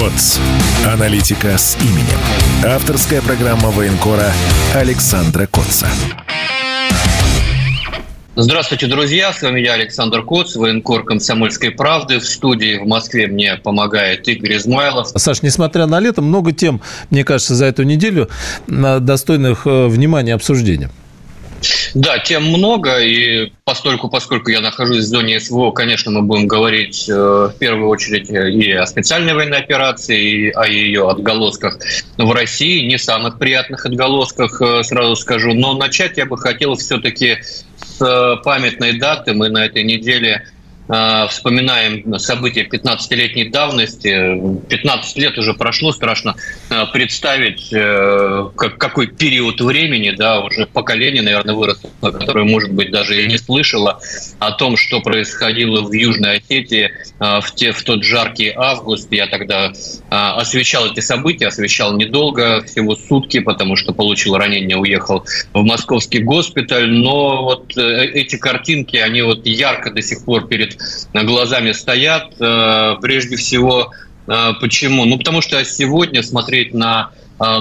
КОЦ. Аналитика с именем. Авторская программа военкора Александра Котца. Здравствуйте, друзья! С вами я, Александр Коц, военкор «Комсомольской правды». В студии в Москве мне помогает Игорь Измайлов. Саш, несмотря на лето, много тем, мне кажется, за эту неделю достойных э, внимания обсуждения. Да, тем много, и постольку, поскольку я нахожусь в зоне СВО, конечно, мы будем говорить э, в первую очередь и о специальной военной операции, и о ее отголосках в России, не самых приятных отголосках, э, сразу скажу. Но начать я бы хотел все-таки с э, памятной даты. Мы на этой неделе вспоминаем события 15-летней давности. 15 лет уже прошло, страшно а, представить, э, какой период времени, да, уже поколение, наверное, выросло, которое, может быть, даже и не слышало о том, что происходило в Южной Осетии а, в, те, в тот жаркий август. Я тогда освещал эти события, освещал недолго, всего сутки, потому что получил ранение, уехал в московский госпиталь. Но вот э, эти картинки, они вот ярко до сих пор перед глазами стоят. Э, прежде всего, э, почему? Ну, потому что сегодня смотреть на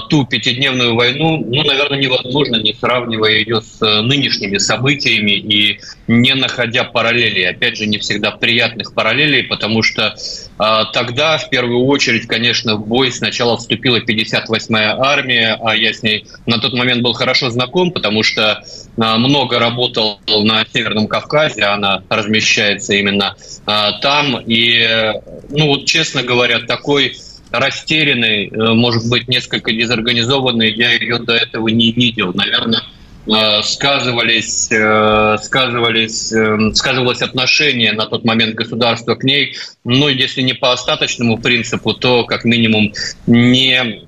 ту пятидневную войну, ну, наверное, невозможно, не сравнивая ее с э, нынешними событиями и не находя параллелей. Опять же, не всегда приятных параллелей, потому что а, тогда, в первую очередь, конечно, в бой сначала вступила 58-я армия, а я с ней на тот момент был хорошо знаком, потому что а, много работал на Северном Кавказе, она размещается именно а, там. И, ну, вот, честно говоря, такой растерянной, э, может быть, несколько дезорганизованной, я ее до этого не видел. Наверное, э, сказывались, э, сказывались, сказывалось отношение на тот момент государства к ней, ну, если не по остаточному принципу, то как минимум не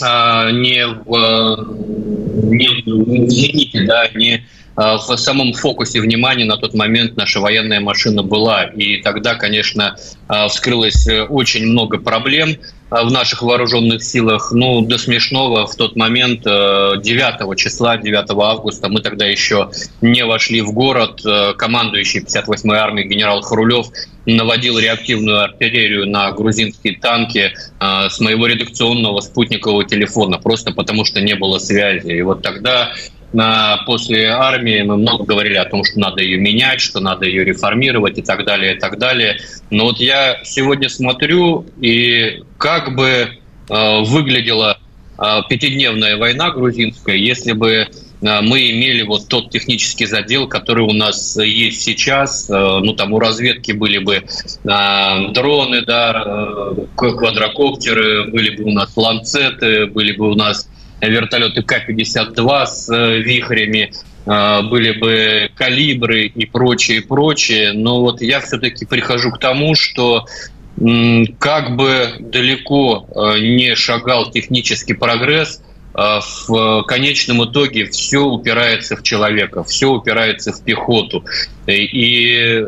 не в, не в зените, да, не в самом фокусе внимания на тот момент наша военная машина была. И тогда, конечно, вскрылось очень много проблем. В наших вооруженных силах, ну, до смешного в тот момент 9 э, числа, 9 августа, мы тогда еще не вошли в город, э, командующий 58-й армией генерал Хрулев наводил реактивную артиллерию на грузинские танки э, с моего редакционного спутникового телефона, просто потому что не было связи. И вот тогда после армии мы много говорили о том, что надо ее менять, что надо ее реформировать и так далее, и так далее. Но вот я сегодня смотрю, и как бы э, выглядела э, пятидневная война грузинская, если бы э, мы имели вот тот технический задел, который у нас есть сейчас. Ну, там у разведки были бы дроны, да, квадрокоптеры, были бы у нас ланцеты, были бы у нас вертолеты К-52 с э, вихрями, э, были бы калибры и прочее, прочее. Но вот я все-таки прихожу к тому, что как бы далеко э, не шагал технический прогресс, в конечном итоге все упирается в человека, все упирается в пехоту. И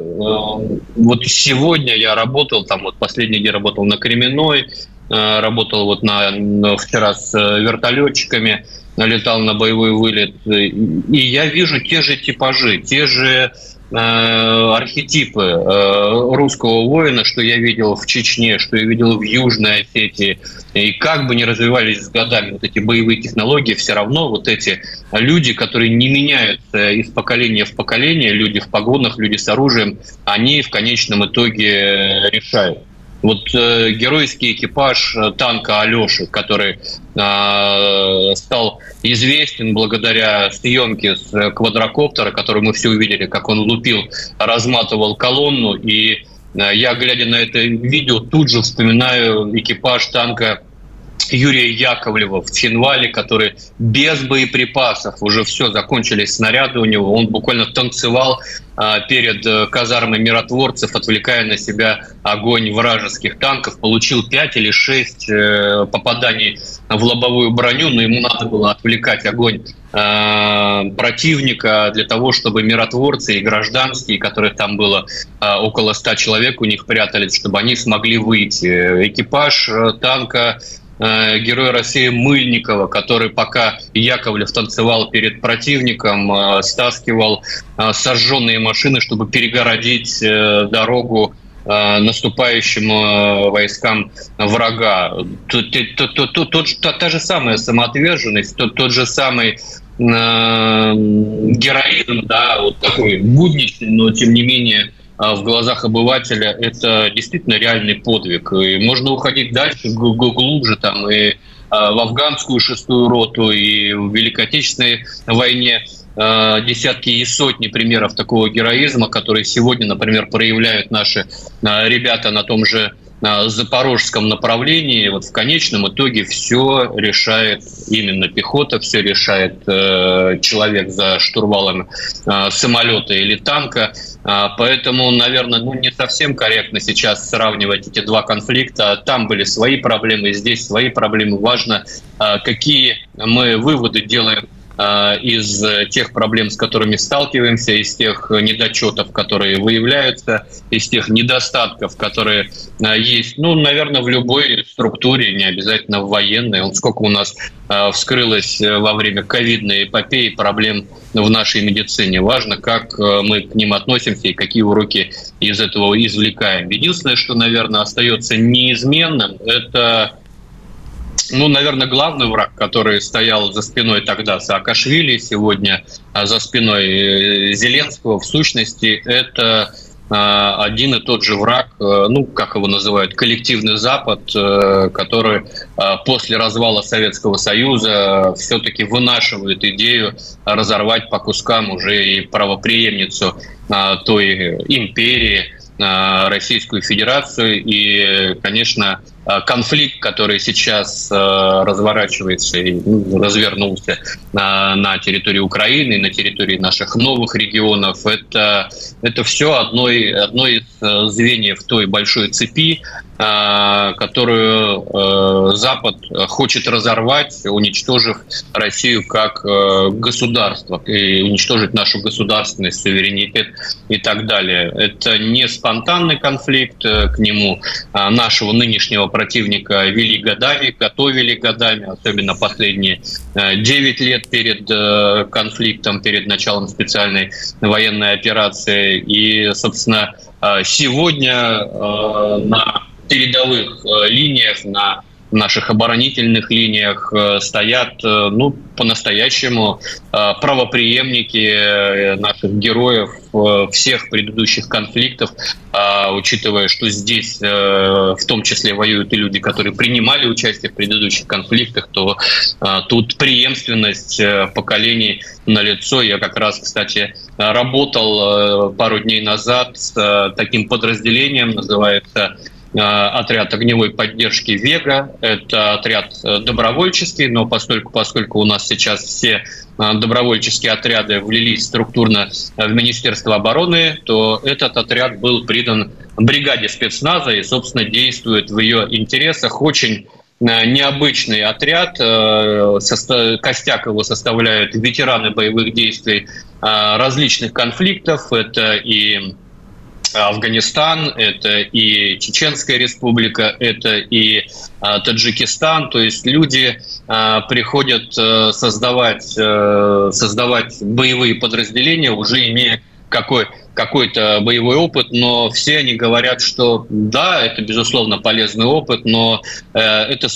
вот сегодня я работал, там вот последний день работал на Кременной, Э, работал вот на, вчера с э, вертолетчиками, летал на боевой вылет, и я вижу те же типажи, те же э, архетипы э, русского воина, что я видел в Чечне, что я видел в Южной Осетии. И как бы ни развивались с годами вот эти боевые технологии, все равно вот эти люди, которые не меняются из поколения в поколение, люди в погонах, люди с оружием, они в конечном итоге решают. Вот э, геройский экипаж э, танка Алеши, который э, стал известен благодаря съемке с э, квадрокоптера, который мы все увидели, как он лупил, разматывал колонну. И э, я, глядя на это видео, тут же вспоминаю экипаж танка Юрия Яковлева в Цхинвале, который без боеприпасов, уже все, закончились снаряды у него, он буквально танцевал а, перед э, казармой миротворцев, отвлекая на себя огонь вражеских танков, получил 5 или 6 э, попаданий в лобовую броню, но ему надо было отвлекать огонь а, противника для того, чтобы миротворцы и гражданские, которых там было а, около 100 человек, у них прятались, чтобы они смогли выйти. Экипаж э, танка Э, герой России Мыльникова, который пока Яковлев танцевал перед противником, э, стаскивал э, сожженные машины, чтобы перегородить дорогу наступающим войскам врага. Тут, тут, тут, тут, тут, та же самая самоотверженность, тот, тот же самый героизм, да, вот такой будничный, но тем не менее в глазах обывателя это действительно реальный подвиг. И можно уходить дальше, глубже там и в афганскую шестую роту, и в Великой Отечественной войне десятки и сотни примеров такого героизма, которые сегодня, например, проявляют наши ребята на том же запорожском направлении, вот в конечном итоге все решает именно пехота, все решает э, человек за штурвалом э, самолета или танка. Э, поэтому, наверное, ну, не совсем корректно сейчас сравнивать эти два конфликта. Там были свои проблемы, здесь свои проблемы. Важно, э, какие мы выводы делаем из тех проблем, с которыми сталкиваемся, из тех недочетов, которые выявляются, из тех недостатков, которые э, есть, ну, наверное, в любой структуре, не обязательно в военной. Вот сколько у нас э, вскрылось во время ковидной эпопеи проблем в нашей медицине. Важно, как мы к ним относимся и какие уроки из этого извлекаем. Единственное, что, наверное, остается неизменным, это ну, наверное, главный враг, который стоял за спиной тогда Саакашвили, сегодня а за спиной э, Зеленского, в сущности, это а, один и тот же враг, э, ну, как его называют, коллективный Запад, э, который а, после развала Советского Союза все-таки вынашивает идею разорвать по кускам уже и правоприемницу той империи, Российскую Федерацию. И, конечно, Э, конфликт, который сейчас э, разворачивается и ну, развернулся на, территории Украины, на территории наших новых регионов, это, это все одно, одно из э, звеньев той большой цепи, которую Запад хочет разорвать, уничтожив Россию как государство, и уничтожить нашу государственность, суверенитет и так далее. Это не спонтанный конфликт к нему нашего нынешнего противника вели годами, готовили годами, особенно последние 9 э, лет перед э, конфликтом, перед началом специальной военной операции. И, собственно, э, сегодня на передовых линиях, на наших оборонительных линиях э, стоят, э, ну, по-настоящему э, правоприемники наших героев всех предыдущих конфликтов, учитывая, что здесь в том числе воюют и люди, которые принимали участие в предыдущих конфликтах, то тут преемственность поколений на лицо. Я как раз, кстати, работал пару дней назад с таким подразделением, называется отряд огневой поддержки «Вега». Это отряд э, добровольческий, но поскольку, поскольку у нас сейчас все э, добровольческие отряды влились структурно в Министерство обороны, то этот отряд был придан бригаде спецназа и, собственно, действует в ее интересах. Очень необычный отряд. Костяк его составляют ветераны боевых действий различных конфликтов. Это и Афганистан, это и Чеченская республика, это и а, Таджикистан. То есть люди а, приходят а, создавать, а, создавать боевые подразделения, уже имея какой какой-то боевой опыт, но все они говорят, что да, это безусловно полезный опыт, но э, это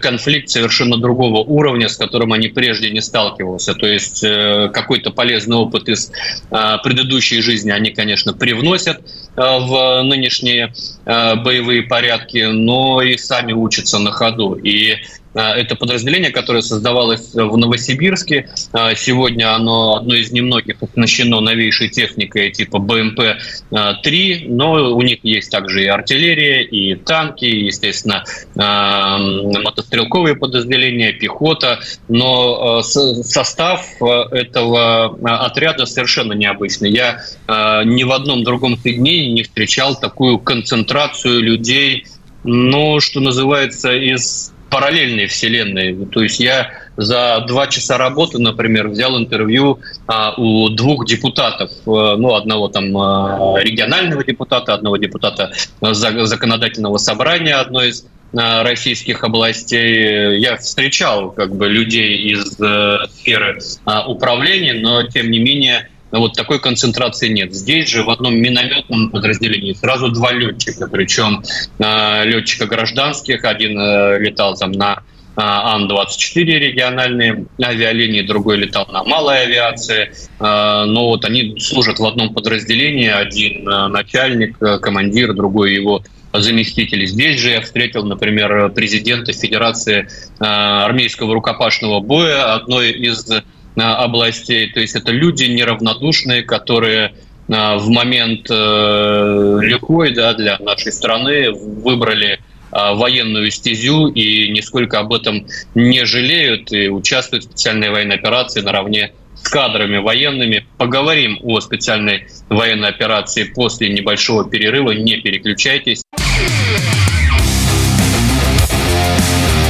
конфликт совершенно другого уровня, с которым они прежде не сталкивался. То есть э, какой-то полезный опыт из э, предыдущей жизни они, конечно, привносят э, в нынешние э, боевые порядки, но и сами учатся на ходу. И это подразделение, которое создавалось в Новосибирске. А, сегодня оно одно из немногих оснащено новейшей техникой типа БМП-3, но у них есть также и артиллерия, и танки, и, естественно, мотострелковые подразделения, пехота. Но состав этого отряда совершенно необычный. Я ни в одном другом соединении не встречал такую концентрацию людей, ну, что называется, из параллельной вселенной. То есть я за два часа работы, например, взял интервью а, у двух депутатов, а, ну, одного там а, регионального депутата, одного депутата а, законодательного собрания одной из российских областей. Я встречал как бы людей из э, сферы а, управления, но тем не менее вот такой концентрации нет. Здесь же в одном минометном подразделении сразу два летчика, причем летчика гражданских, один летал там на Ан-24 региональные авиалинии, другой летал на малой авиации. Но вот они служат в одном подразделении. Один начальник, командир, другой его заместитель. Здесь же я встретил, например, президента Федерации армейского рукопашного боя одной из областей. То есть это люди неравнодушные, которые в момент э, лихой да, для нашей страны выбрали военную стезю и нисколько об этом не жалеют и участвуют в специальной военной операции наравне с кадрами военными. Поговорим о специальной военной операции после небольшого перерыва. Не переключайтесь.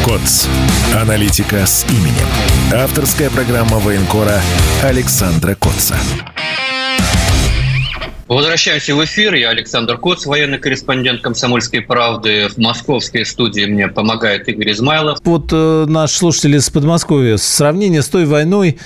КОЦ. Аналитика с именем. Авторская программа военкора Александра Котца. Возвращаемся в эфир. Я Александр Коц, военный корреспондент «Комсомольской правды». В московской студии мне помогает Игорь Измайлов. Вот э, наш слушатель из Подмосковья. Сравнение с той войной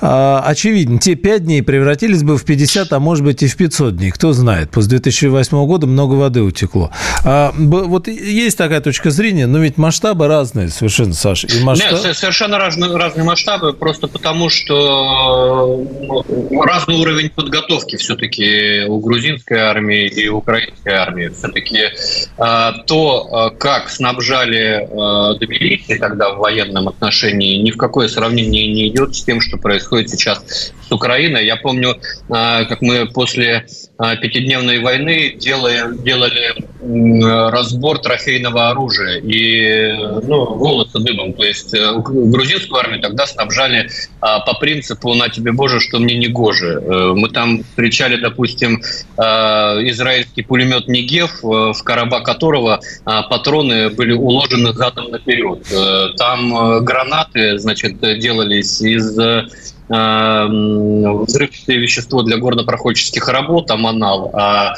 очевидно. Те пять дней превратились бы в 50, а может быть и в 500 дней. Кто знает. После 2008 года много воды утекло. А, вот есть такая точка зрения, но ведь масштабы разные совершенно, Саша. И масштаб... Нет, совершенно разные, разные масштабы, просто потому что ну, разный уровень подготовки все-таки у грузинской армии и украинской армии. Все-таки э, то, э, как снабжали Тбилиси тогда в военном отношении, ни в какое сравнение не идет с тем, что происходит сейчас с Украиной. Я помню, э, как мы после э, пятидневной войны делали, делали разбор трофейного оружия и ну, волосы дыбом. То есть э, грузинскую армию тогда снабжали э, по принципу «на тебе, Боже, что мне не гоже». Э, мы там встречали, допустим, израильский пулемет Нигев, э, в короба которого патроны были уложены задом наперед. Там гранаты, значит, делались из взрывчатое вещество для горнопроходческих работ, аманал, а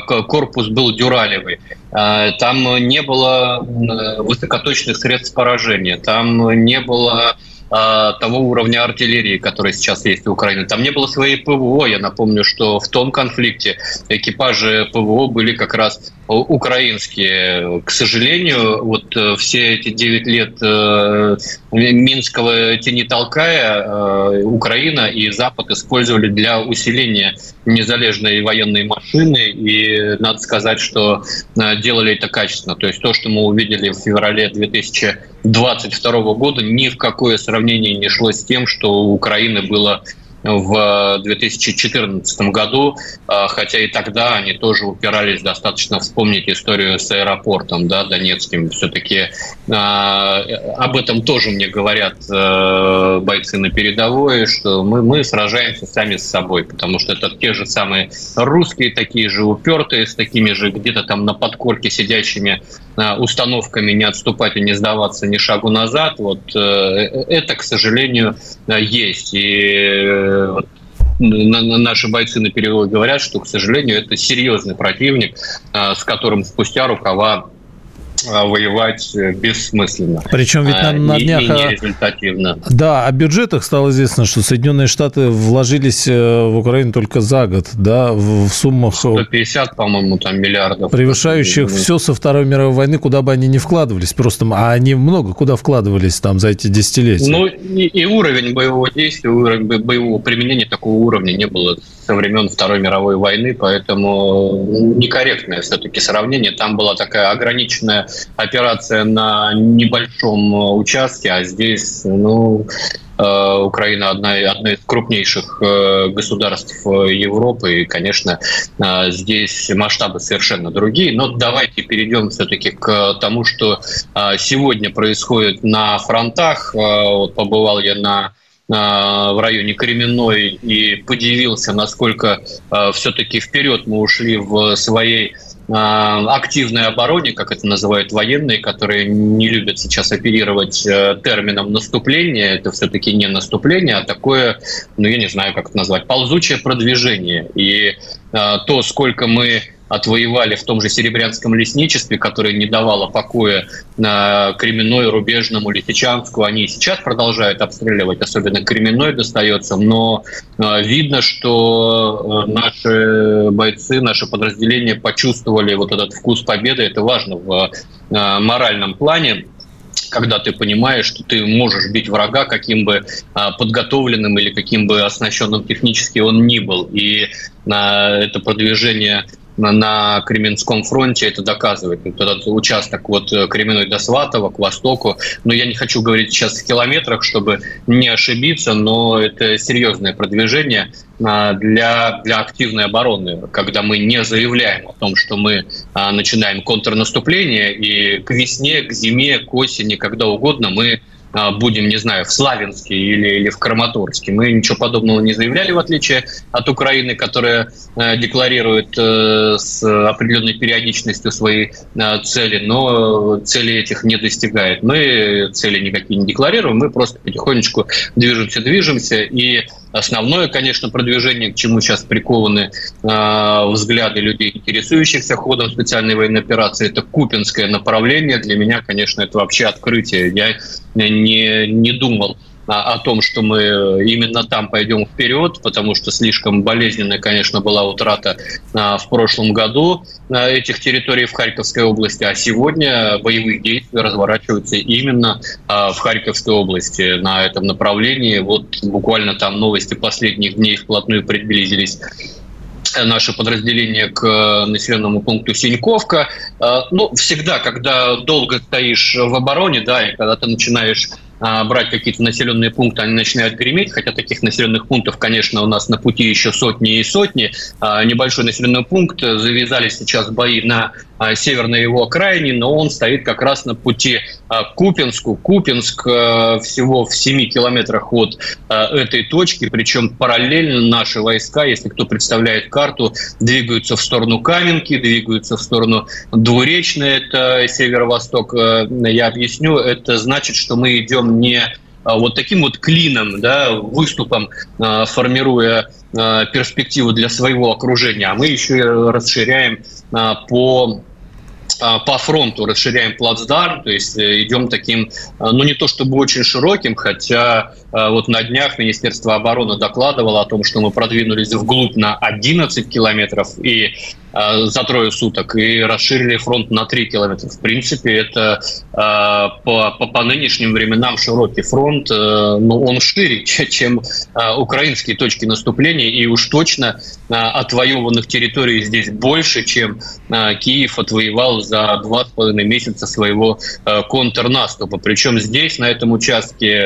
корпус был дюралевый. Там не было высокоточных средств поражения, там не было а, того уровня артиллерии, который сейчас есть у Украины. Там не было своей ПВО. Я напомню, что в том конфликте экипажи ПВО были как раз украинские. К сожалению, вот э, все эти 9 лет э, Минского тени толкая, э, Украина и Запад использовали для усиления незалежной военной машины. И надо сказать, что делали это качественно. То есть то, что мы увидели в феврале 2022 года, ни в какое сравнение не шло с тем, что у Украины было в 2014 году, а, хотя и тогда они тоже упирались достаточно вспомнить историю с аэропортом да, донецким. Все-таки а, об этом тоже мне говорят э, бойцы на передовой, что мы, мы сражаемся сами с собой, потому что это те же самые русские, такие же упертые, с такими же где-то там на подкорке сидящими установками не отступать и не сдаваться ни шагу назад. Вот э, это, к сожалению, есть. И наши бойцы на переводе говорят, что, к сожалению, это серьезный противник, а, с которым спустя рукава воевать э, бессмысленно. Причем ведь на, а, на днях... Не, результативно. Да, о бюджетах стало известно, что Соединенные Штаты вложились э, в Украину только за год, да, в, в суммах... 150, по-моему, там миллиардов. Превышающих все со Второй мировой войны, куда бы они ни вкладывались. Просто, а они много куда вкладывались там за эти десятилетия. Ну, и, и уровень боевого действия, уровень боевого применения такого уровня не было со времен Второй мировой войны, поэтому некорректное все-таки сравнение. Там была такая ограниченная операция на небольшом участке, а здесь, ну, э, Украина одна, одно из крупнейших э, государств Европы, и, конечно, э, здесь масштабы совершенно другие. Но давайте перейдем все-таки к тому, что сегодня происходит на фронтах. Вот побывал я на в районе Кременной и подивился, насколько все-таки вперед мы ушли в своей активной обороне, как это называют военные, которые не любят сейчас оперировать э, термином наступление. Это все-таки не наступление, а такое, ну я не знаю, как это назвать, ползучее продвижение. И то, сколько мы отвоевали в том же Серебрянском лесничестве, которое не давало покоя Кременной, Рубежному, Лисичанску, они сейчас продолжают обстреливать, особенно Кременной достается, но видно, что наши бойцы, наши подразделения почувствовали вот этот вкус победы, это важно в моральном плане, когда ты понимаешь, что ты можешь бить врага, каким бы а, подготовленным или каким бы оснащенным технически он ни был. И а, это продвижение на Кременском фронте это доказывает. Вот этот участок вот э, Кременной до Сватова к востоку, но я не хочу говорить сейчас в километрах, чтобы не ошибиться, но это серьезное продвижение а, для, для активной обороны, когда мы не заявляем о том, что мы а, начинаем контрнаступление, и к весне, к зиме, к осени, когда угодно мы будем, не знаю, в Славянске или, или в Краматорске. Мы ничего подобного не заявляли, в отличие от Украины, которая э, декларирует э, с определенной периодичностью свои э, цели, но цели этих не достигает. Мы цели никакие не декларируем, мы просто потихонечку движемся, движемся, и Основное, конечно, продвижение, к чему сейчас прикованы э, взгляды людей, интересующихся ходом специальной военной операции, это купинское направление. Для меня, конечно, это вообще открытие. Я не, не думал о том, что мы именно там пойдем вперед, потому что слишком болезненная, конечно, была утрата а, в прошлом году а, этих территорий в Харьковской области, а сегодня боевые действия разворачиваются именно в Харьковской области на этом направлении. Вот буквально там новости последних дней вплотную приблизились наше подразделение к населенному пункту Синьковка. Ну, всегда, когда долго стоишь в обороне, да, и когда ты начинаешь брать какие-то населенные пункты, они начинают греметь, хотя таких населенных пунктов, конечно, у нас на пути еще сотни и сотни. А, небольшой населенный пункт, завязались сейчас бои на а, северной его окраине, но он стоит как раз на пути к Купинску. Купинск всего в 7 километрах от этой точки, причем параллельно наши войска, если кто представляет карту, двигаются в сторону Каменки, двигаются в сторону Двуречной, это северо-восток, я объясню, это значит, что мы идем не а, вот таким вот клином, да, выступом, а, формируя а, перспективу для своего окружения, а мы еще и расширяем по по фронту расширяем плацдарм, то есть э, идем таким, ну не то чтобы очень широким, хотя вот на днях Министерство обороны докладывало о том, что мы продвинулись вглубь на 11 километров, и за трое суток и расширили фронт на 3 километра. В принципе, это э, по, по, по нынешним временам широкий фронт, э, но он шире, чем украинские точки наступления, и уж точно отвоеванных территорий здесь больше, чем Киев отвоевал за два с половиной месяца своего контрнаступа. Причем здесь, на этом участке,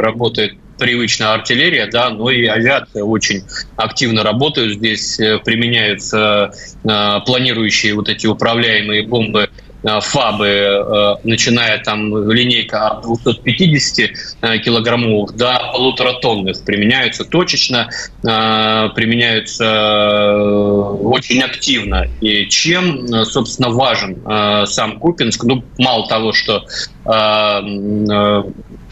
работает привычная артиллерия, да, но и авиация очень активно работает. Здесь э, применяются э, планирующие вот эти управляемые бомбы Э, ФАБы, начиная там линейка от 250 э, килограммовых до полуторатонных, применяются точечно, применяются очень активно. И чем, собственно, важен сам Купинск? Ну, мало того, что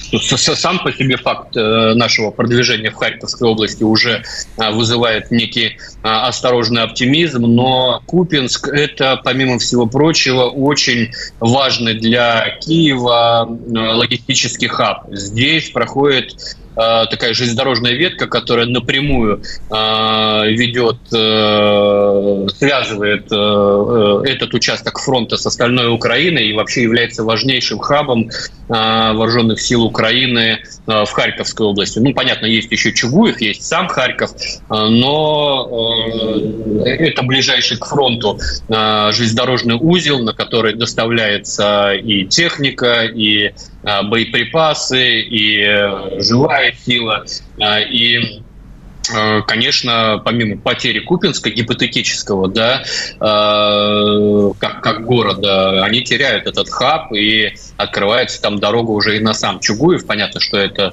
сам по себе факт нашего продвижения в Харьковской области уже вызывает некий осторожный оптимизм, но Купинск – это, помимо всего прочего, очень важный для Киева э, логистический хаб. Здесь проходит Э, такая железнодорожная ветка, которая напрямую э, ведет, э, связывает этот участок фронта с остальной Украиной и вообще является важнейшим хабом вооруженных сил Украины в Харьковской области. Ну, понятно, есть еще Чугуев, есть сам Харьков, но это ближайший к фронту железнодорожный узел, на который доставляется и техника, и боеприпасы, и живая сила. А, и конечно, помимо потери Купинска, гипотетического, да, а, как, как города, они теряют этот хаб, и открывается там дорога уже и на сам Чугуев. Понятно, что это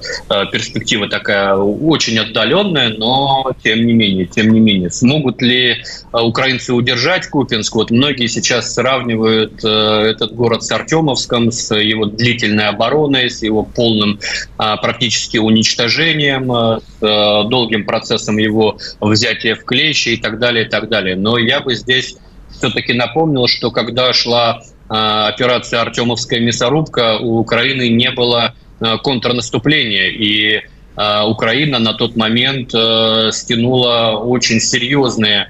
перспектива такая очень отдаленная, но тем не менее, тем не менее. Смогут ли украинцы удержать Купинск? Вот многие сейчас сравнивают этот город с Артемовском, с его длительной обороной, с его полным практически уничтожением, с долгим процессом его взятия в клещи и так далее, и так далее. Но я бы здесь все-таки напомнил, что когда шла операция «Артемовская мясорубка», у Украины не было контрнаступления, и Украина на тот момент стянула очень серьезные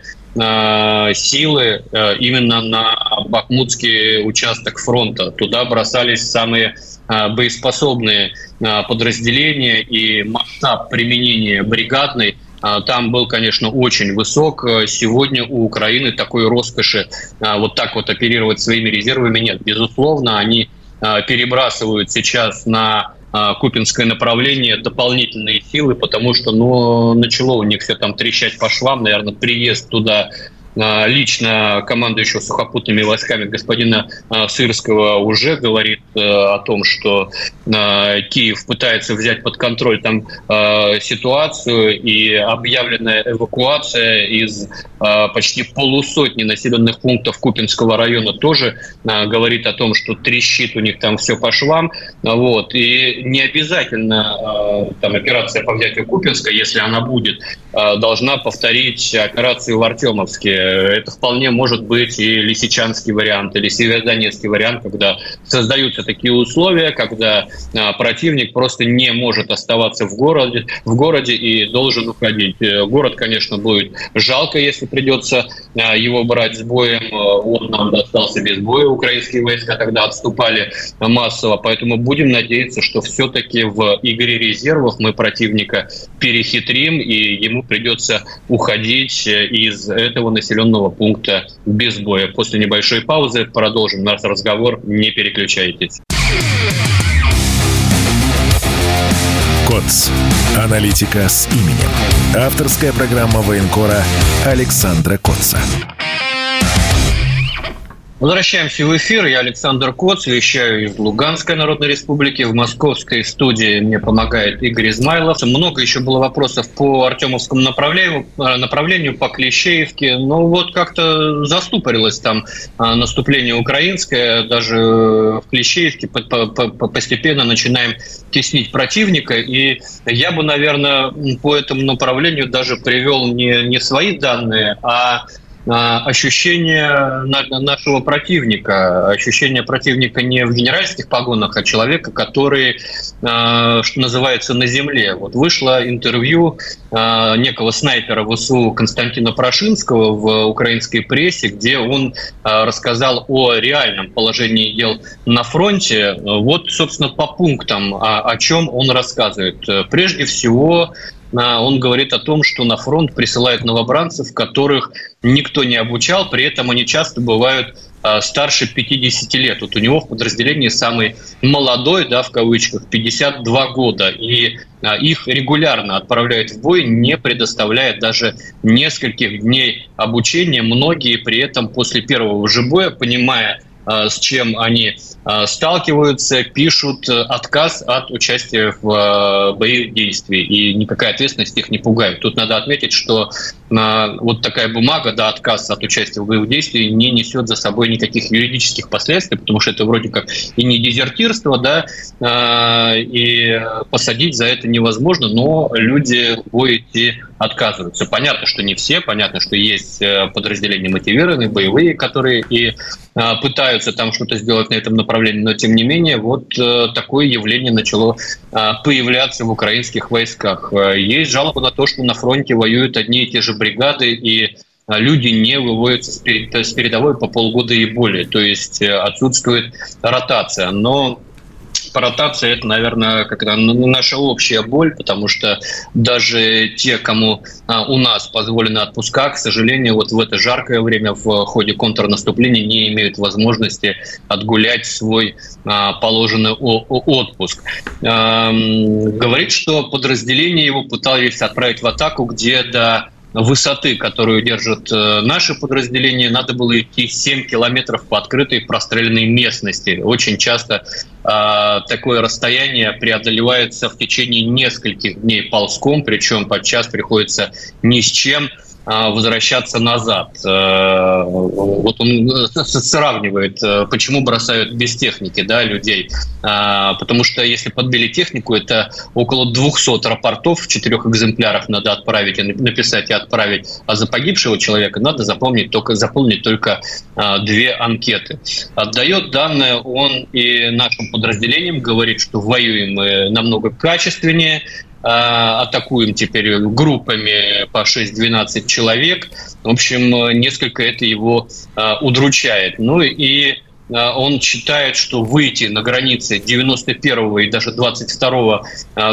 силы именно на Бахмутский участок фронта. Туда бросались самые боеспособные подразделения и масштаб применения бригадной там был, конечно, очень высок. Сегодня у Украины такой роскоши вот так вот оперировать своими резервами нет. Безусловно, они перебрасывают сейчас на Купинское направление дополнительные силы, потому что ну, начало у них все там трещать по швам, наверное, приезд туда а, лично командующего сухопутными войсками господина а, Сырского уже говорит э, о том, что а, Киев пытается взять под контроль там ситуацию и объявленная эвакуация из почти полусотни населенных пунктов Купинского района тоже говорит о том, что трещит у них там все по швам. Вот. И не обязательно там операция по взятию Купинска, если она будет, должна повторить операцию в Артемовске это вполне может быть и лисичанский вариант, или северодонецкий вариант, когда создаются такие условия, когда а, противник просто не может оставаться в городе, в городе и должен уходить. Э, город, конечно, будет жалко, если придется а, его брать с боем. Э, он нам достался без боя. Украинские войска тогда отступали массово. Поэтому будем надеяться, что все-таки в игре резервов мы противника перехитрим, и ему придется уходить э, из этого населенного населенного пункта без боя. После небольшой паузы продолжим наш разговор. Не переключайтесь. КОЦ. Аналитика с именем. Авторская программа военкора Александра Котца. Возвращаемся в эфир. Я Александр Коц, вещаю из Луганской Народной Республики. В московской студии мне помогает Игорь Измайлов. Много еще было вопросов по Артемовскому направлению, э, направлению по Клещеевке. Но вот как-то заступорилось там э, наступление украинское. Даже в Клещеевке постепенно начинаем теснить противника. И я бы, наверное, по этому направлению даже привел не, не свои данные, а ощущение нашего противника, ощущение противника не в генеральских погонах, а человека, который, а, что называется, на земле. Вот вышло интервью а, некого снайпера ВСУ Константина Прошинского в украинской прессе, где он а, рассказал о реальном положении дел на фронте. Вот, собственно, по пунктам, о чем он рассказывает. Прежде всего, он говорит о том, что на фронт присылают новобранцев, которых никто не обучал, при этом они часто бывают а, старше 50 лет. Вот у него в подразделении самый молодой, да, в кавычках, 52 года. И а, их регулярно отправляют в бой, не предоставляя даже нескольких дней обучения. Многие при этом после первого же боя, понимая, а, с чем они а, сталкиваются, пишут отказ от участия в а, боевых действиях, и никакая ответственность их не пугает. Тут надо отметить, что вот такая бумага, да, отказ от участия в боевых действиях не несет за собой никаких юридических последствий, потому что это вроде как и не дезертирство, да, и посадить за это невозможно, но люди в бой идти отказываются. Понятно, что не все, понятно, что есть э, подразделения мотивированные, боевые, которые и а, пытаются там что-то сделать на этом направлении, но тем не менее вот э, такое явление начало а, появляться в украинских войсках. Э, есть жалоба на то, что на фронте воюют одни и те же бригады, и а, люди не выводятся с передовой по полгода и более, то есть отсутствует ротация. Но ротация это, наверное, как наша общая боль, потому что даже те, кому а, у нас позволены отпуска, к сожалению, вот в это жаркое время в ходе контрнаступления не имеют возможности отгулять свой а, положенный отпуск. Говорит, что подразделение его пытались отправить в атаку, где до высоты, которую держат э, наши подразделения, надо было идти 7 километров по открытой простреленной местности. Очень часто э, такое расстояние преодолевается в течение нескольких дней ползком, причем подчас приходится ни с чем возвращаться назад. Вот он сравнивает, почему бросают без техники да, людей. Потому что если подбили технику, это около 200 рапортов четырех экземплярах надо отправить, написать и отправить. А за погибшего человека надо запомнить только, заполнить только две анкеты. Отдает данные он и нашим подразделениям, говорит, что воюем мы намного качественнее, а, атакуем теперь группами по 6-12 человек. В общем, несколько это его а, удручает. Ну и а, он считает, что выйти на границы 91 и даже 22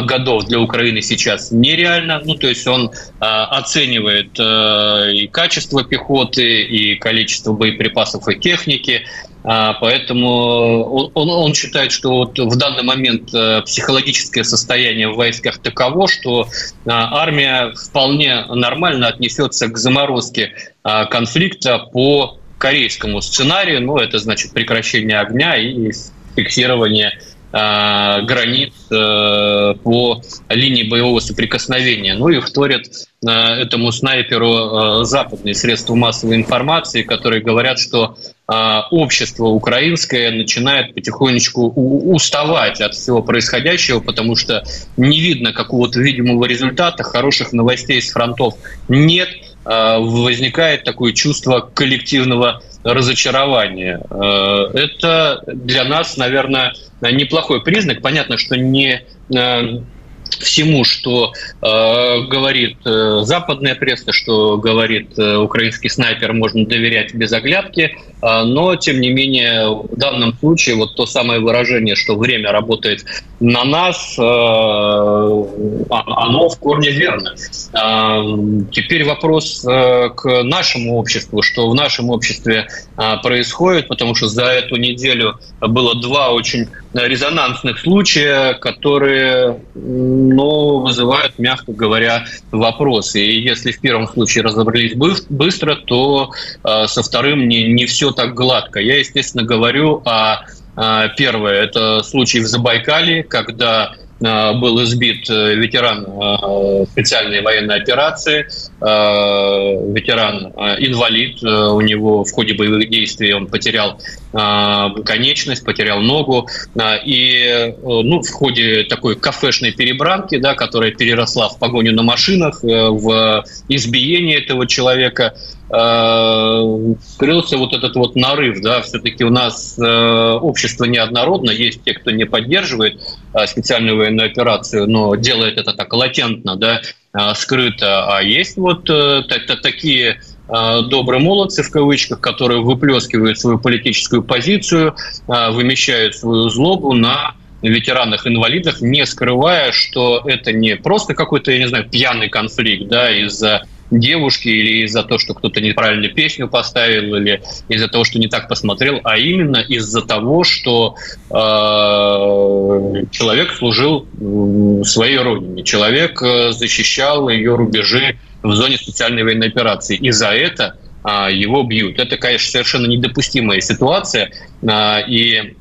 годов для Украины сейчас нереально. Ну, то есть он оценивает и качество пехоты, и количество боеприпасов и техники, а, поэтому он, он считает, что вот в данный момент психологическое состояние в войсках таково, что а, армия вполне нормально отнесется к заморозке а, конфликта по корейскому сценарию. Ну, это значит прекращение огня и фиксирование границ э, по линии боевого соприкосновения. Ну и вторят э, этому снайперу западные средства массовой информации, которые говорят, что а, общество украинское начинает потихонечку уставать от всего происходящего, потому что не видно какого-то видимого результата, хороших новостей с фронтов нет, а, возникает такое чувство коллективного разочарования. А, это для нас, наверное, неплохой признак. Понятно, что не всему, что э, говорит э, западная пресса, что говорит э, украинский снайпер, можно доверять без оглядки, но, тем не менее, в данном случае вот то самое выражение, что время работает на нас, э, а, оно в корне верно. Теперь вопрос к нашему обществу, что в нашем обществе происходит, потому что за эту неделю было два очень резонансных случая, которые ну, вызывают, мягко говоря, вопросы. И если в первом случае разобрались быстро, то со вторым не, не все так гладко. Я, естественно, говорю о э, Первое – это случай в Забайкале, когда Э, был избит э, ветеран э, специальной военной операции, ветеран инвалид. У него в ходе боевых действий он потерял конечность, потерял ногу. И ну, в ходе такой кафешной перебранки, да, которая переросла в погоню на машинах, в избиение этого человека, скрылся вот этот вот нарыв, да, все-таки у нас общество неоднородно, есть те, кто не поддерживает специальную военную операцию, но делает это так латентно, да, скрыто. А есть вот э, такие добрые молодцы в кавычках, которые выплескивают свою политическую позицию, вымещают свою злобу на ветеранах-инвалидах, не скрывая, что это не просто какой-то, я не знаю, пьяный конфликт да, из-за девушки или из-за того, что кто-то неправильно песню поставил или из-за того, что не так посмотрел, а именно из-за того, что э, человек служил своей родине, человек э, защищал ее рубежи в зоне специальной военной операции. И за это э, его бьют. Это, конечно, совершенно недопустимая ситуация. Э, и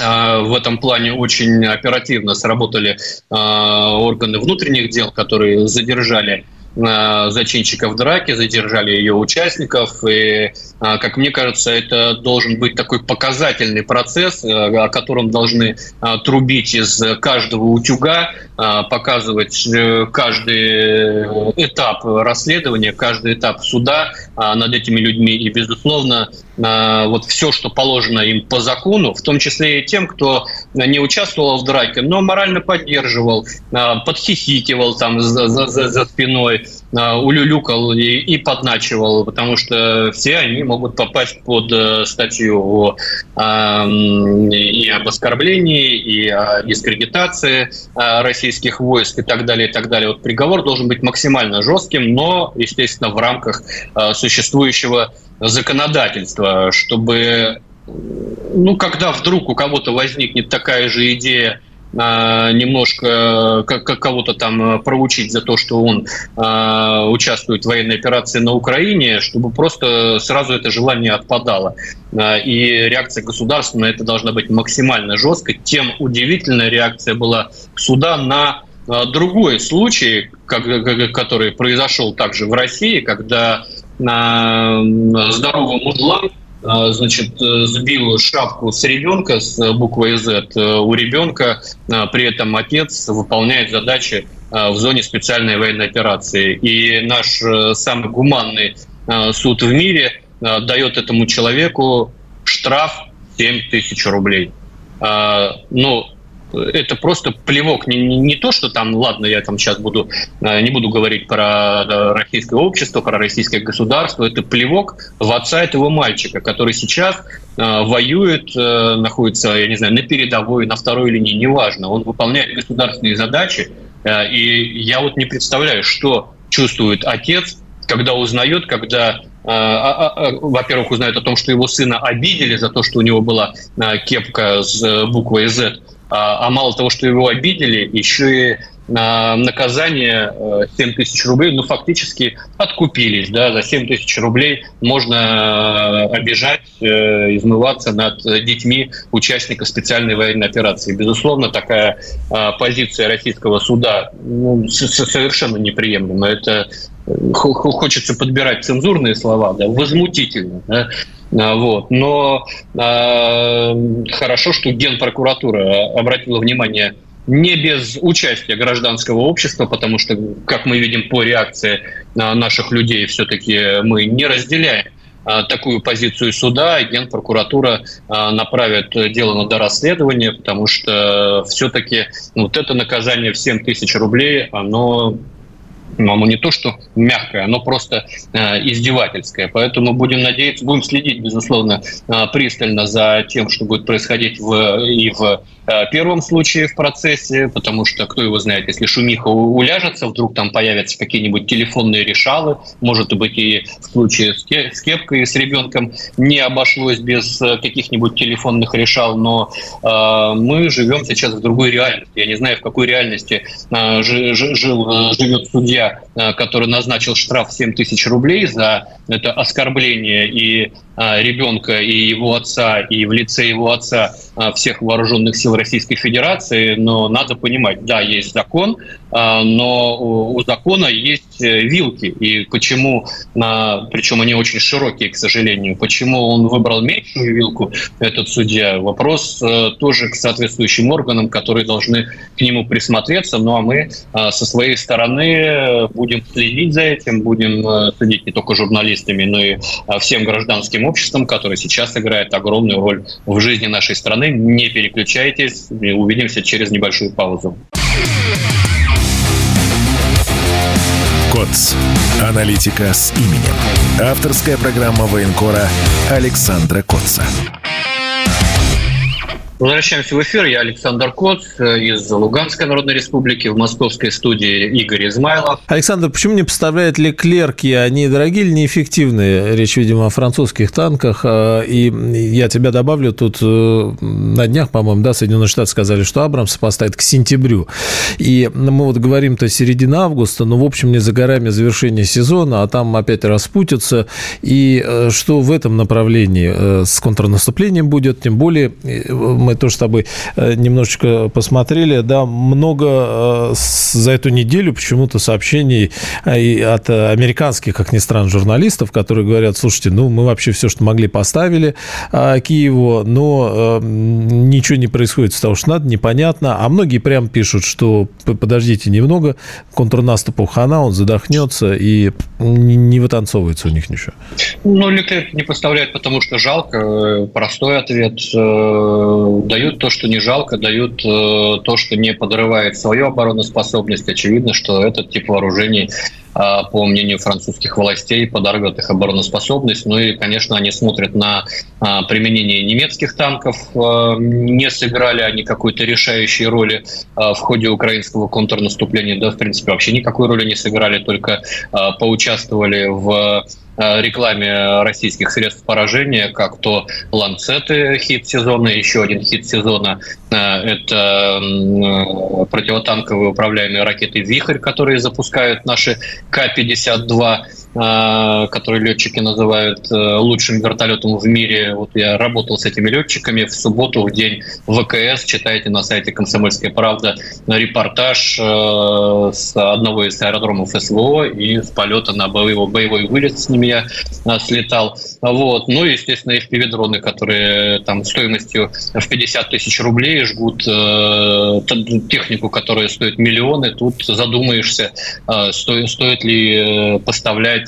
в этом плане очень оперативно сработали э, органы внутренних дел, которые задержали зачинщиков драки, задержали ее участников. И, а, как мне кажется, это должен быть такой показательный процесс, э, о котором должны трубить из каждого утюга, показывать э, каждый этап расследования, каждый этап суда над этими людьми. И, безусловно, вот все, что положено им по закону, в том числе и тем, кто не участвовал в драке, но морально поддерживал, подхихикивал там за, за, за спиной, улюлюкал и, и подначивал, потому что все они могут попасть под э, статью о, и об оскорблении, и о дискредитации российских войск и так далее, и так далее. Вот приговор должен быть максимально жестким, но, естественно, в рамках существующего законодательства, чтобы ну, когда вдруг у кого-то возникнет такая же идея а, немножко кого-то там проучить за то, что он а, участвует в военной операции на Украине, чтобы просто сразу это желание отпадало. А, и реакция государства на это должна быть максимально жесткой. Тем удивительная реакция была суда на другой случай, который произошел также в России, когда здоровым мужлам значит, сбил шапку с ребенка с буквой Z. У ребенка при этом отец выполняет задачи в зоне специальной военной операции. И наш самый гуманный суд в мире дает этому человеку штраф 7 тысяч рублей. Ну, это просто плевок. Не, не, не то, что там, ладно, я там сейчас буду, э, не буду говорить про российское общество, про российское государство. Это плевок в отца этого мальчика, который сейчас э, воюет, э, находится, я не знаю, на передовой, на второй линии, неважно. Он выполняет государственные задачи. И я вот не представляю, что чувствует отец, когда узнает, когда а, а, а, во-первых, узнает о том, что его сына обидели за то, что у него была кепка с буквой Z, а, а мало того, что его обидели, еще и наказание 7 э, тысяч рублей, ну, фактически откупились, да, за 7 тысяч рублей можно э, обижать, э, измываться над детьми участников специальной военной операции. Безусловно, такая позиция российского суда ну, совершенно неприемлема. Это хочется подбирать цензурные слова, да, возмутительно, да, а, вот. Но э, хорошо, что Генпрокуратура обратила внимание не без участия гражданского общества, потому что, как мы видим по реакции наших людей, все-таки мы не разделяем такую позицию суда, Генпрокуратура направит дело на дорасследование, потому что все-таки вот это наказание в 7 тысяч рублей, оно но оно не то, что мягкое, оно просто э, издевательское. Поэтому будем надеяться, будем следить, безусловно, э, пристально за тем, что будет происходить в, и в э, первом случае в процессе, потому что, кто его знает, если шумиха уляжется, вдруг там появятся какие-нибудь телефонные решалы, может быть, и в случае с кепкой, с ребенком не обошлось без каких-нибудь телефонных решал, но э, мы живем сейчас в другой реальности. Я не знаю, в какой реальности э, жил, э, живет судья который назначил штраф 7 тысяч рублей за это оскорбление и э, ребенка, и его отца, и в лице его отца э, всех вооруженных сил Российской Федерации. Но надо понимать, да, есть закон, но у закона есть вилки. И почему, причем они очень широкие, к сожалению, почему он выбрал меньшую вилку, этот судья, вопрос тоже к соответствующим органам, которые должны к нему присмотреться. Ну а мы со своей стороны будем следить за этим, будем э, следить не только журналистами, но и э, всем гражданским обществом, которое сейчас играет огромную роль в жизни нашей страны. Не переключайтесь, увидимся через небольшую паузу. КОЦ. Аналитика с именем. Авторская программа военкора Александра Котца. Возвращаемся в эфир. Я Александр Кот э, из Луганской Народной Республики. В московской студии Игорь Измайлов. Александр, почему не поставляют ли клерки? Они дорогие или неэффективные? Речь, видимо, о французских танках. А, и я тебя добавлю, тут э, на днях, по-моему, да, Соединенные Штаты сказали, что Абрамс поставит к сентябрю. И мы вот говорим-то середина августа, но, в общем, не за горами завершения сезона, а там опять распутится. И э, что в этом направлении с контрнаступлением будет, тем более мы тоже с тобой э, немножечко посмотрели, да, много э, за эту неделю почему-то сообщений э, от американских, как ни странно, журналистов, которые говорят, слушайте, ну, мы вообще все, что могли, поставили Киеву, но ничего не происходит с того, что надо, непонятно. А многие прям пишут, что подождите немного, контрнаступу хана, он задохнется, и не вытанцовывается у них ничего. Ну, Леклер не поставляет, потому что жалко. Простой ответ дают то, что не жалко, дают э, то, что не подрывает свою обороноспособность. Очевидно, что этот тип вооружений, по мнению французских властей, подорвет их обороноспособность. Ну и, конечно, они смотрят на э, применение немецких танков. Э, не сыграли они какой-то решающей роли в ходе украинского контрнаступления. Да, в принципе, вообще никакой роли не сыграли, только поучаствовали в рекламе российских средств поражения, как то «Ланцеты» хит сезона, еще один хит сезона это противотанковые управляемые ракеты «Вихрь», которые запускают наши К-52 который летчики называют лучшим вертолетом в мире. Вот я работал с этими летчиками в субботу, в день ВКС. Читайте на сайте «Комсомольская правда» репортаж с одного из аэродромов СВО и с полета на боевой, боевой вылет с ними я слетал. Вот. Ну и, естественно, FPV-дроны, которые там стоимостью в 50 тысяч рублей жгут э, технику, которая стоит миллионы. Тут задумаешься, э, стоит, ли э,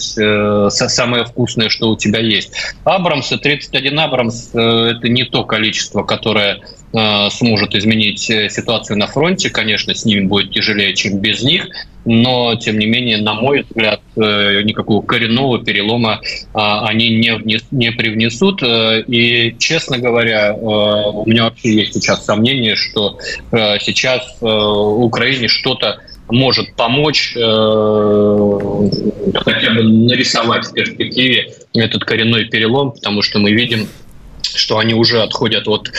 поставлять э, самое вкусное, что у тебя есть. Абрамсы, 31 Абрамс, э, это не то количество, которое э, сможет изменить э, ситуацию на фронте. Конечно, с ними будет тяжелее, чем без них но, тем не менее, на мой взгляд, э, никакого коренного перелома а, они не, внес, не привнесут. Э, и, честно говоря, э, у меня вообще есть сейчас сомнение, что сейчас Украине что-то может помочь хотя бы нарисовать в перспективе этот коренной перелом, потому что мы видим что они уже отходят от э,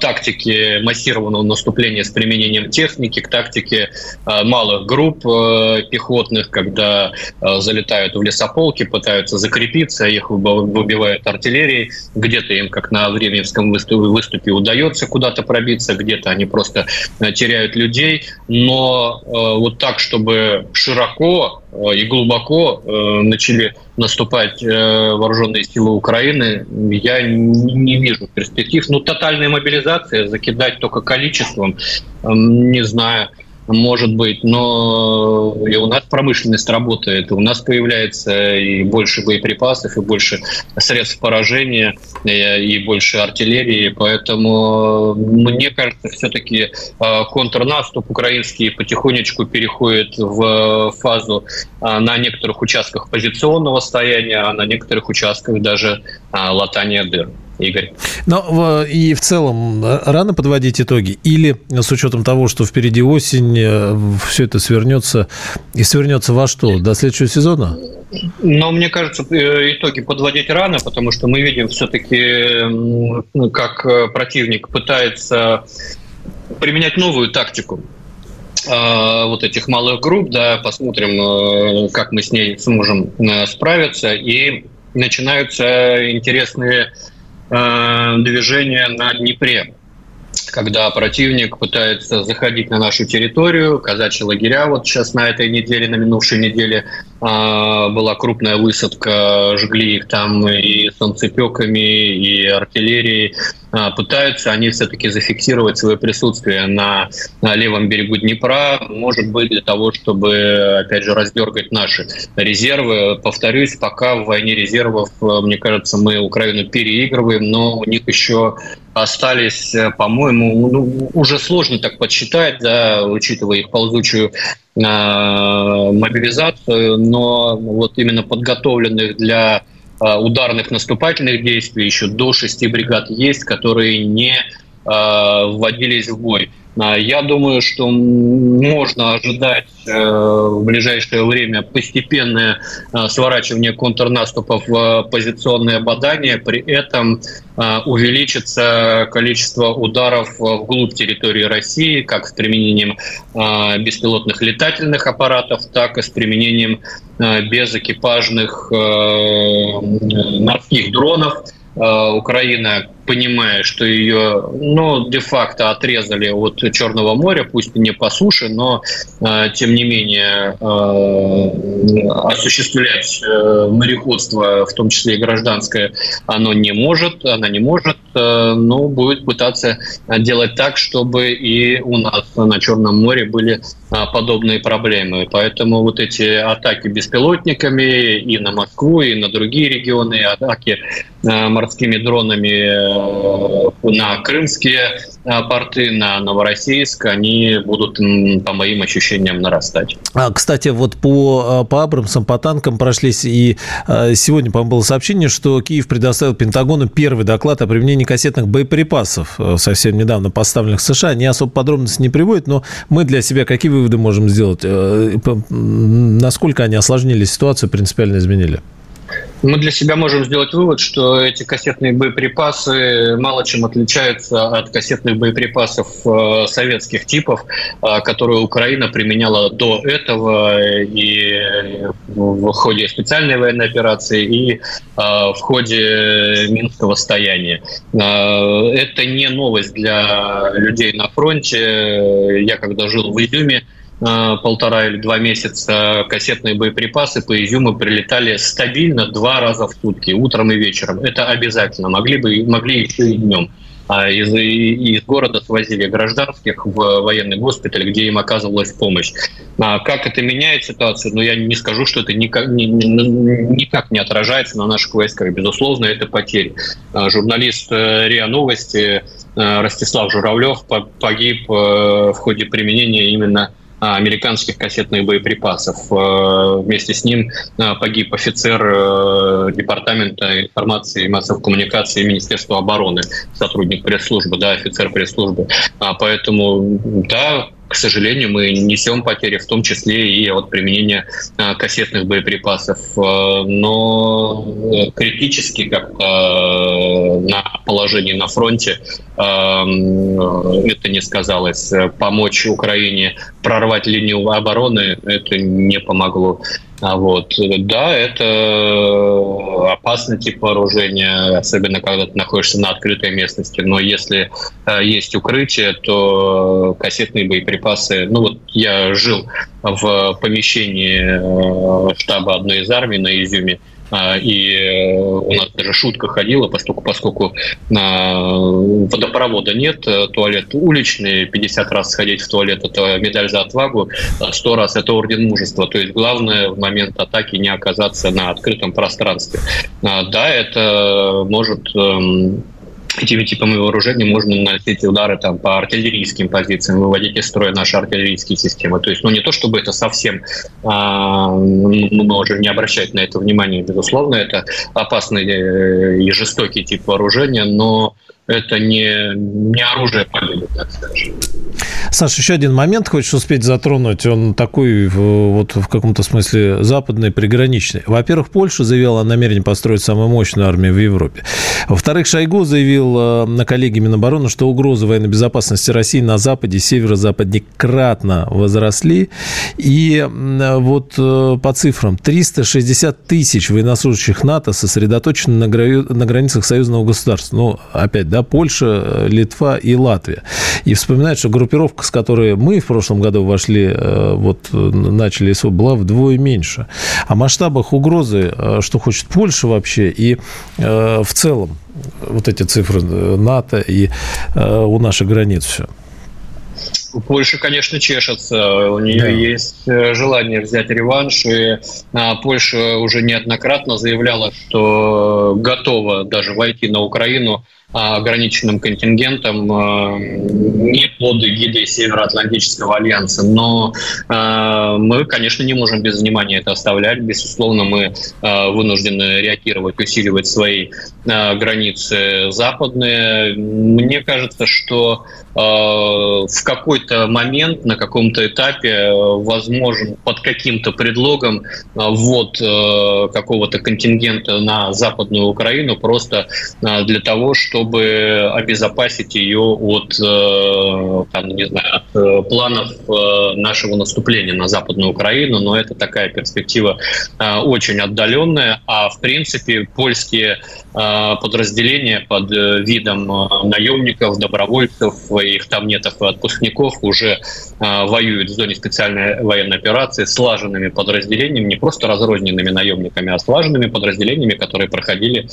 тактики массированного наступления с применением техники к тактике э, малых групп э, пехотных, когда э, залетают в лесополки, пытаются закрепиться, их выбивают артиллерией, где-то им, как на Временевском выступе, удается куда-то пробиться, где-то они просто теряют людей, но э, вот так, чтобы широко и глубоко э, начали наступать э, вооруженные силы Украины, я не вижу перспектив. Ну, тотальная мобилизация, закидать только количеством, не знаю может быть, но и у нас промышленность работает, у нас появляется и больше боеприпасов, и больше средств поражения, и больше артиллерии, поэтому мне кажется, все-таки а, контрнаступ украинский потихонечку переходит в фазу а, на некоторых участках позиционного стояния, а на некоторых участках даже а, латания дыр. Игорь. Но и в целом э, рано подводить итоги? Или с учетом того, что впереди осень, э, все это свернется и свернется во что? До следующего сезона? Но мне кажется, э, итоги подводить рано, потому что мы видим все-таки, как противник пытается применять новую тактику вот этих малых групп, да, посмотрим, как мы с ней сможем справиться, и начинаются интересные Э, движение на Днепре когда противник пытается заходить на нашу территорию, казачьи лагеря. Вот сейчас на этой неделе, на минувшей неделе была крупная высадка, жгли их там и солнцепеками, и артиллерией. А, пытаются они все-таки зафиксировать свое присутствие на, левом берегу Днепра, может быть, для того, чтобы, опять же, раздергать наши резервы. Повторюсь, пока в войне резервов, мне кажется, мы Украину переигрываем, но у них еще остались, по-моему, ну, уже сложно так подсчитать, да, учитывая их ползучую э, мобилизацию, но вот именно подготовленных для Э, ударных наступательных действий еще до шести бригад есть, которые не э, вводились в бой. А я думаю, что можно ожидать э, в ближайшее время постепенное сворачивание контрнаступов в позиционное бадание, при этом увеличится количество ударов вглубь территории России, как с применением беспилотных летательных аппаратов, так и с применением безэкипажных морских дронов. Украина понимая, что ее, ну, де-факто отрезали от Черного моря, пусть не по суше, но, э, тем не менее, э, осуществлять э, мореходство, в том числе и гражданское, оно не может, она не может, э, но будет пытаться делать так, чтобы и у нас на Черном море были э, подобные проблемы. Поэтому вот эти атаки беспилотниками и на Москву, и на другие регионы, атаки э, морскими дронами Э, на крымские э, порты, на Новороссийск, они будут, по моим ощущениям, нарастать. А, кстати, вот по, э, по Абрамсам, по танкам прошлись, и сегодня, по-моему, было сообщение, что Киев предоставил Пентагону первый доклад о применении кассетных боеприпасов, совсем недавно поставленных в США. Не особо подробности не приводит, но мы для себя какие выводы можем сделать? Насколько они осложнили ситуацию, принципиально изменили? Мы для себя можем сделать вывод, что эти кассетные боеприпасы мало чем отличаются от кассетных боеприпасов э, советских типов, э, которые Украина применяла до этого и в ходе специальной военной операции, и э, в ходе Минского стояния. Это не новость для людей на фронте. Я когда жил в Изюме, полтора или два месяца кассетные боеприпасы по изюму прилетали стабильно два раза в сутки, утром и вечером. Это обязательно. Могли бы могли еще и днем. А из, из города свозили гражданских в военный госпиталь, где им оказывалась помощь. А как это меняет ситуацию? Ну, я не скажу, что это никак, ни, никак не отражается на наших войсках. Безусловно, это потери. А журналист э, РИА Новости э, Ростислав Журавлев погиб в ходе применения именно американских кассетных боеприпасов. Э, вместе с ним э, погиб офицер э, Департамента информации и массовых коммуникаций Министерства обороны, сотрудник пресс-службы, да, офицер пресс-службы. А, поэтому, да, к сожалению, мы несем потери, в том числе и от применения кассетных боеприпасов. Но критически как-то на положении на фронте это не сказалось. Помочь Украине прорвать линию обороны это не помогло. А вот, да, это опасный тип вооружения, особенно когда ты находишься на открытой местности. Но если э, есть укрытие, то кассетные боеприпасы... Ну вот я жил в помещении э, штаба одной из армий на Изюме, и э, у нас даже шутка ходила, поскольку, поскольку водопровода нет, э, туалет уличный, 50 раз сходить в туалет – это медаль за отвагу, 100 раз – это орден мужества. То есть главное в момент атаки не оказаться на открытом пространстве. А, да, это может эм, этими типами вооружений можно наносить удары там, по артиллерийским позициям, выводить из строя наши артиллерийские системы. То есть, ну, не то чтобы это совсем а, мы можем не обращать на это внимания, безусловно, это опасный э, и жестокий тип вооружения, но это не, не оружие победы, так скажем. Саша, еще один момент хочешь успеть затронуть. Он такой вот в каком-то смысле западный, приграничный. Во-первых, Польша заявила о намерении построить самую мощную армию в Европе. Во-вторых, Шойгу заявил э, на коллегии Минобороны, что угрозы военной безопасности России на Западе и северо-западе кратно возросли. И вот э, по цифрам 360 тысяч военнослужащих НАТО сосредоточены на границах союзного государства. Ну, опять, да, Польша, э, Литва и Латвия. И вспоминают, что группировка, с которой мы в прошлом году вошли, вот начали СВО, была вдвое меньше. О масштабах угрозы, что хочет Польша вообще, и в целом вот эти цифры э, НАТО и э, у наших границ все? У Польши, конечно, чешется. У нее да. есть э, желание взять реванш. И а, Польша уже неоднократно заявляла, что готова даже войти на Украину ограниченным контингентом э, не под эгидой Североатлантического альянса. Но э, мы, конечно, не можем без внимания это оставлять. Безусловно, мы вынуждены реагировать, усиливать свои границы западные. Мне кажется, что в какой-то момент, на каком-то этапе, возможен под каким-то предлогом ввод какого-то контингента на Западную Украину просто для того, чтобы чтобы обезопасить ее от, э, там, не знаю, от э, планов э, нашего наступления на Западную Украину, но это такая перспектива очень отдаленная, а в принципе польские подразделения под видом наемников, добровольцев, их там нет и отпускников уже воюют в зоне специальной военной операции слаженными подразделениями, не просто разрозненными наемниками, а слаженными подразделениями, которые проходили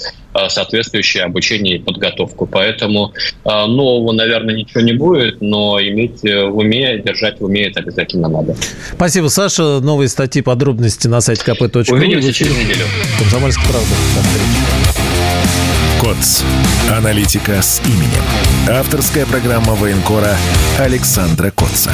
соответствующее обучение и подготовку подготовку. Поэтому э, нового, наверное, ничего не будет, но иметь э, в уме, держать в уме это обязательно надо. Спасибо, Саша. Новые статьи, подробности на сайте kp.ru. Увидимся через неделю. Комсомольская правда. КОЦ. Аналитика с именем. Авторская программа военкора Александра Котца.